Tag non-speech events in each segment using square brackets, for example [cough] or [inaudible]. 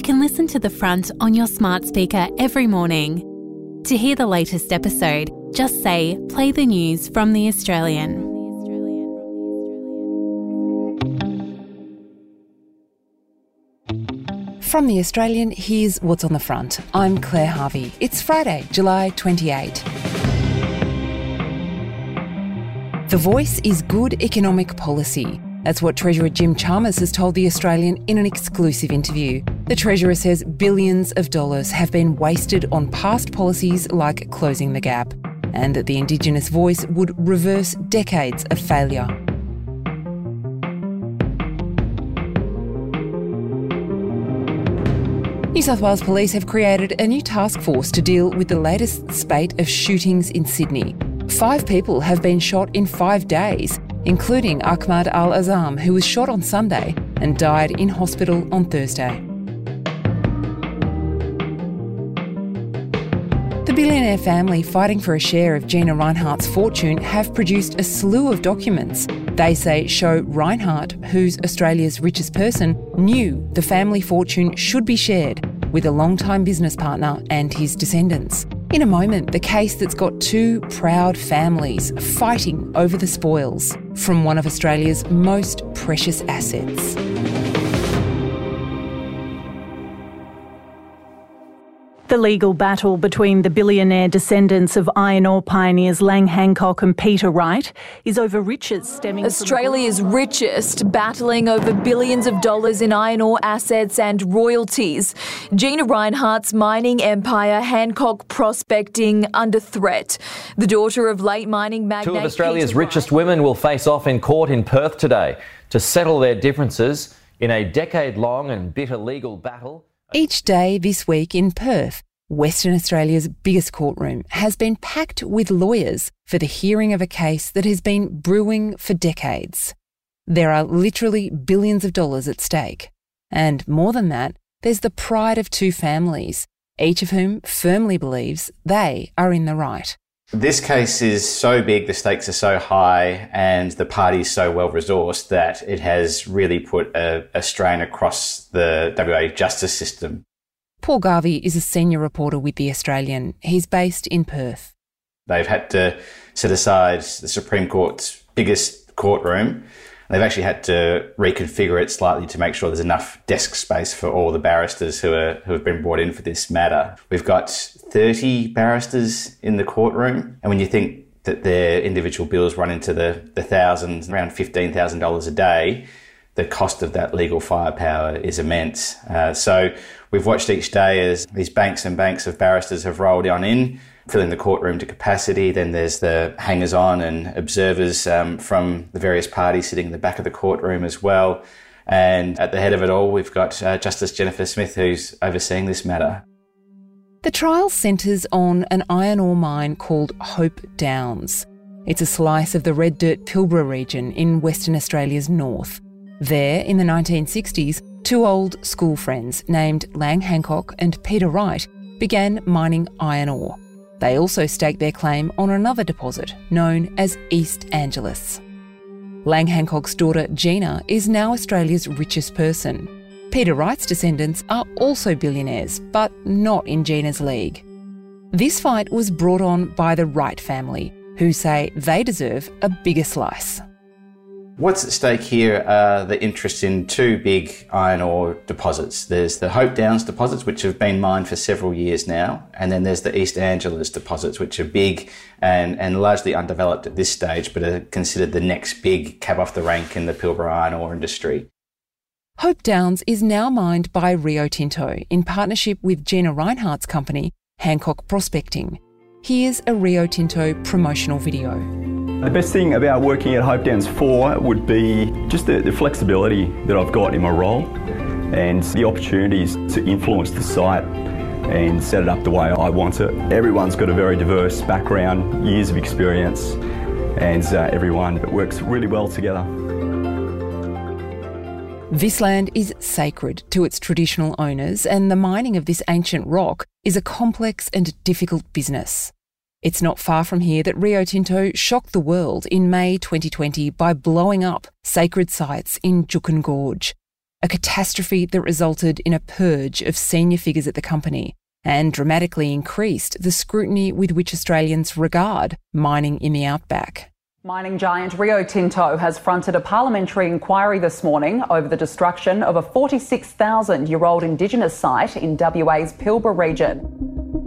you can listen to The Front on your smart speaker every morning. To hear the latest episode, just say play the news from The Australian. From The Australian, here's what's on the front. I'm Claire Harvey. It's Friday, July 28. The voice is good economic policy. That's what Treasurer Jim Chalmers has told The Australian in an exclusive interview. The Treasurer says billions of dollars have been wasted on past policies like closing the gap, and that the Indigenous voice would reverse decades of failure. New South Wales Police have created a new task force to deal with the latest spate of shootings in Sydney. Five people have been shot in five days, including Ahmad Al Azam, who was shot on Sunday and died in hospital on Thursday. Billionaire family fighting for a share of Gina Rinehart's fortune have produced a slew of documents they say show Rinehart, who's Australia's richest person, knew the family fortune should be shared with a long-time business partner and his descendants. In a moment, the case that's got two proud families fighting over the spoils from one of Australia's most precious assets. The legal battle between the billionaire descendants of iron ore pioneers Lang Hancock and Peter Wright is over riches stemming Australia's richest battling over billions of dollars in iron ore assets and royalties. Gina Rinehart's mining empire, Hancock Prospecting, under threat. The daughter of late mining magnate. Two of Australia's Peter richest Wright. women will face off in court in Perth today to settle their differences in a decade long and bitter legal battle. Each day this week in Perth, Western Australia's biggest courtroom has been packed with lawyers for the hearing of a case that has been brewing for decades. There are literally billions of dollars at stake. And more than that, there's the pride of two families, each of whom firmly believes they are in the right. This case is so big, the stakes are so high, and the party's so well resourced that it has really put a, a strain across the WA justice system. Paul Garvey is a senior reporter with The Australian. He's based in Perth. They've had to set aside the Supreme Court's biggest courtroom. They've actually had to reconfigure it slightly to make sure there's enough desk space for all the barristers who are who have been brought in for this matter. We've got 30 barristers in the courtroom, and when you think that their individual bills run into the, the thousands, around $15,000 a day, the cost of that legal firepower is immense. Uh, so we've watched each day as these banks and banks of barristers have rolled on in, filling the courtroom to capacity. Then there's the hangers on and observers um, from the various parties sitting in the back of the courtroom as well. And at the head of it all, we've got uh, Justice Jennifer Smith, who's overseeing this matter. The trial centres on an iron ore mine called Hope Downs. It's a slice of the red dirt Pilbara region in Western Australia's north. There, in the 1960s, two old school friends named Lang Hancock and Peter Wright began mining iron ore. They also staked their claim on another deposit known as East Angelas. Lang Hancock's daughter Gina is now Australia's richest person. Peter Wright's descendants are also billionaires, but not in Gina's league. This fight was brought on by the Wright family, who say they deserve a bigger slice. What's at stake here are the interest in two big iron ore deposits. There's the Hope Downs deposits, which have been mined for several years now, and then there's the East Angelas deposits, which are big and, and largely undeveloped at this stage, but are considered the next big cab off the rank in the Pilbara iron ore industry. Hope Downs is now mined by Rio Tinto in partnership with Gina Rinehart's company, Hancock Prospecting. Here's a Rio Tinto promotional video. The best thing about working at Hope Downs 4 would be just the, the flexibility that I've got in my role and the opportunities to influence the site and set it up the way I want it. Everyone's got a very diverse background, years of experience, and uh, everyone works really well together. This land is sacred to its traditional owners, and the mining of this ancient rock is a complex and difficult business. It's not far from here that Rio Tinto shocked the world in May 2020 by blowing up sacred sites in Juukan Gorge. a catastrophe that resulted in a purge of senior figures at the company and dramatically increased the scrutiny with which Australians regard mining in the outback. Mining giant Rio Tinto has fronted a parliamentary inquiry this morning over the destruction of a 46,000 year old Indigenous site in WA's Pilbara region.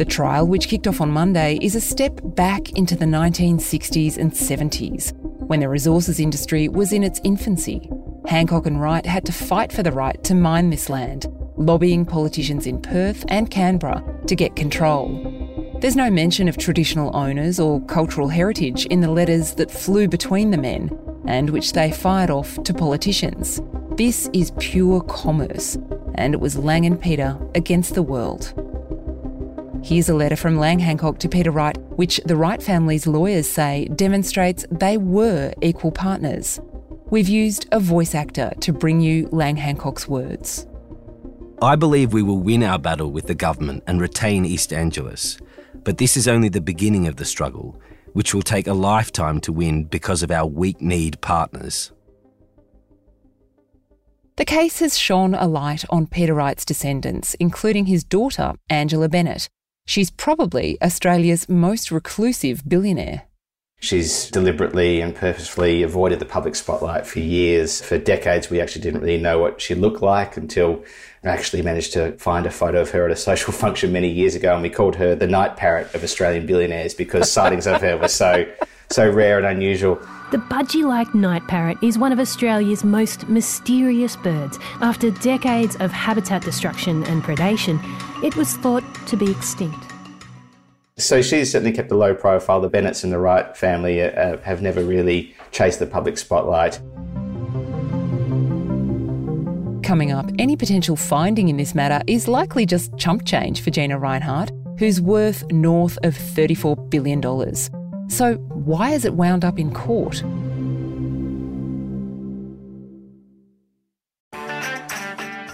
The trial, which kicked off on Monday, is a step back into the 1960s and 70s, when the resources industry was in its infancy. Hancock and Wright had to fight for the right to mine this land, lobbying politicians in Perth and Canberra to get control. There's no mention of traditional owners or cultural heritage in the letters that flew between the men and which they fired off to politicians. This is pure commerce, and it was Lang and Peter against the world. Here's a letter from Lang Hancock to Peter Wright, which the Wright family's lawyers say demonstrates they were equal partners. We've used a voice actor to bring you Lang Hancock's words. I believe we will win our battle with the government and retain East Angelas. But this is only the beginning of the struggle, which will take a lifetime to win because of our weak kneed partners. The case has shone a light on Peter Wright's descendants, including his daughter, Angela Bennett. She's probably Australia's most reclusive billionaire. She's deliberately and purposefully avoided the public spotlight for years. For decades, we actually didn't really know what she looked like until I actually managed to find a photo of her at a [laughs] social function many years ago, and we called her the night parrot of Australian billionaires because [laughs] sightings of her were so so rare and unusual. The budgie like night parrot is one of Australia's most mysterious birds. After decades of habitat destruction and predation, it was thought to be extinct. So she's certainly kept a low profile. The Bennetts and the Wright family uh, have never really chased the public spotlight. Coming up, any potential finding in this matter is likely just chump change for Gina Rinehart, who's worth north of $34 billion. So, why has it wound up in court?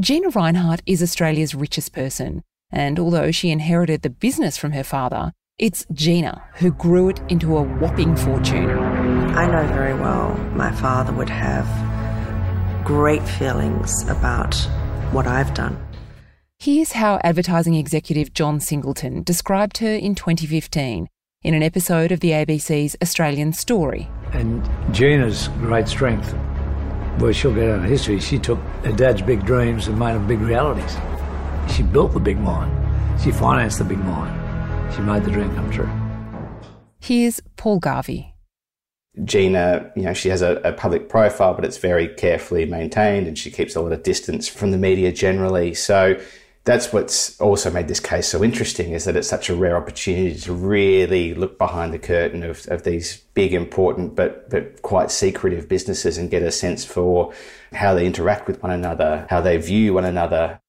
Gina Rinehart is Australia's richest person, and although she inherited the business from her father, it's Gina who grew it into a whopping fortune. I know very well my father would have great feelings about what I've done. Here's how advertising executive John Singleton described her in 2015 in an episode of the ABC's Australian Story. And Gina's great strength well, she'll get out of history. She took her dad's big dreams and made them big realities. She built the big mine. She financed the big mine. She made the dream come true. Here's Paul Garvey. Gina, you know, she has a, a, public profile, but it's very carefully maintained and she keeps a lot of distance from the media generally. So that's what's also made this case so interesting is that it's such a rare opportunity to really look behind the curtain of, of these big, important, but, but quite secretive businesses and get a sense for how they interact with one another, how they view one another.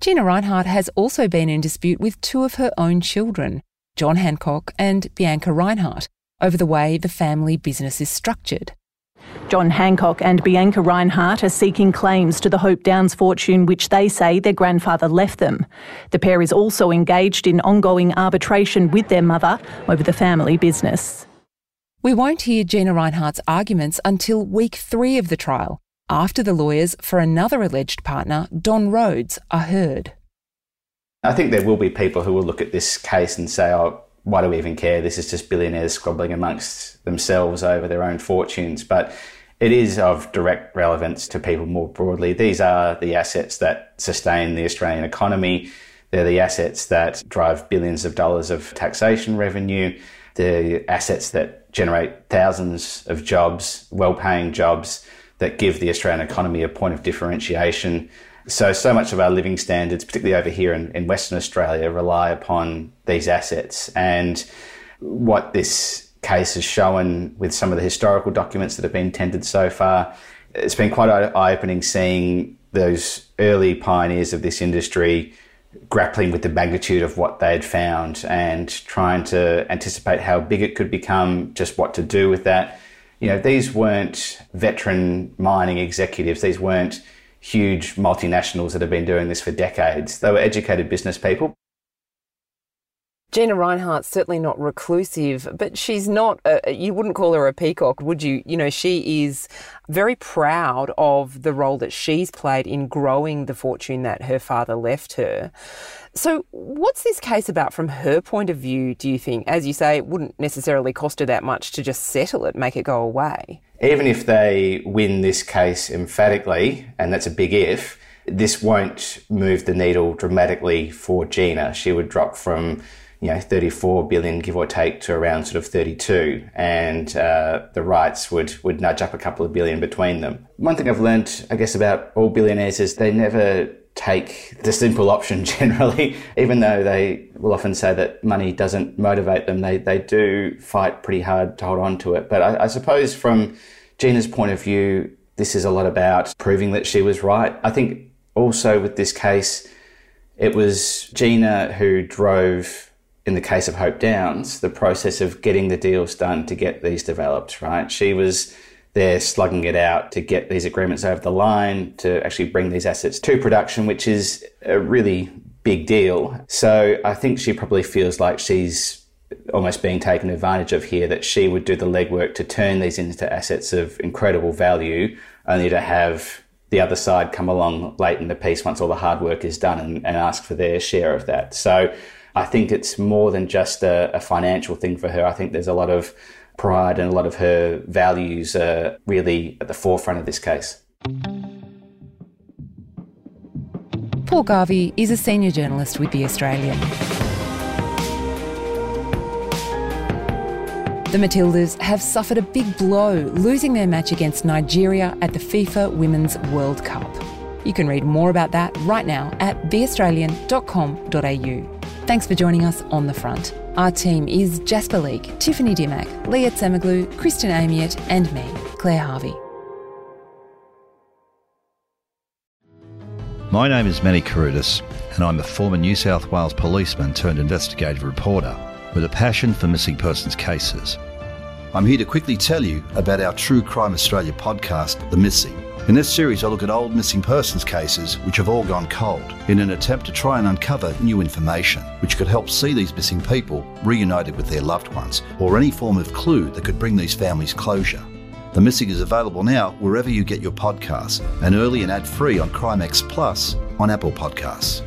Gina Rinehart has also been in dispute with two of her own children, John Hancock and Bianca Rinehart, over the way the family business is structured. John Hancock and Bianca Rinehart are seeking claims to the Hope Downs fortune which they say their grandfather left them. The pair is also engaged in ongoing arbitration with their mother over the family business. We won't hear Gina Rinehart's arguments until week three of the trial, after the lawyers for another alleged partner, Don Rhodes, are heard. I think there will be people who will look at this case and say, oh, why do we even care? This is just billionaires squabbling amongst themselves over their own fortunes. But it is of direct relevance to people more broadly. These are the assets that sustain the Australian economy. They're the assets that drive billions of dollars of taxation revenue. The assets that generate thousands of jobs, well paying jobs that give the Australian economy a point of differentiation So, so much of our living standards, particularly over here in, in Western Australia, rely upon these assets. And what this case has shown with some of the historical documents that have been tendered so far, it's been quite eye opening seeing those early pioneers of this industry grappling with the magnitude of what they had found and trying to anticipate how big it could become, just what to do with that. You know, these weren't veteran mining executives, these weren't huge multinationals that have been doing this for decades. They were educated business people. Gina Rinehart's certainly not reclusive, but she's not, a, you wouldn't call her a peacock, would you? You know, she is very proud of the role that she's played in growing the fortune that her father left her. So, what's this case about from her point of view, do you think? As you say, it wouldn't necessarily cost her that much to just settle it, make it go away. Even if they win this case emphatically, and that's a big if, this won't move the needle dramatically for Gina. She would drop from you know, 34 billion, give or take, to around sort of 32, and uh, the Wrights would, would nudge up a couple of billion between them. One thing I've learned, I guess, about all billionaires is they never take the simple option [laughs] generally, even though they will often say that money doesn't motivate them, they, they do fight pretty hard to hold on to it. But I, I suppose from Gina's point of view, this is a lot about proving that she was right. I think also with this case, it was Gina who drove in the case of Hope Downs, the process of getting the deals done to get these developed, right? She was there slugging it out to get these agreements over the line, to actually bring these assets to production, which is a really big deal. So I think she probably feels like she's almost being taken advantage of here, that she would do the legwork to turn these into assets of incredible value, only to have the other side come along late in the piece once all the hard work is done and, and ask for their share of that. So I think it's more than just a, a financial thing for her. I think there's a lot of pride and a lot of her values are really at the forefront of this case. Paul Garvey is a senior journalist with The Australian. The Matildas have suffered a big blow, losing their match against Nigeria at the FIFA Women's World Cup. You can read more about that right now at theaustralian.com.au. Thanks for joining us on the front. Our team is Jasper Leak, Tiffany Dimmack, Lia Tsamoglou, Kristen Amiet, and me, Claire Harvey. My name is Manny Carudis, and I'm a former New South Wales policeman turned investigative reporter with a passion for missing persons cases. I'm here to quickly tell you about our True Crime Australia podcast, The Missing in this series, I look at old missing persons cases which have all gone cold in an attempt to try and uncover new information which could help see these missing people reunited with their loved ones or any form of clue that could bring these families closure. The Missing is available now wherever you get your podcasts and early and ad free on Crimex Plus on Apple Podcasts.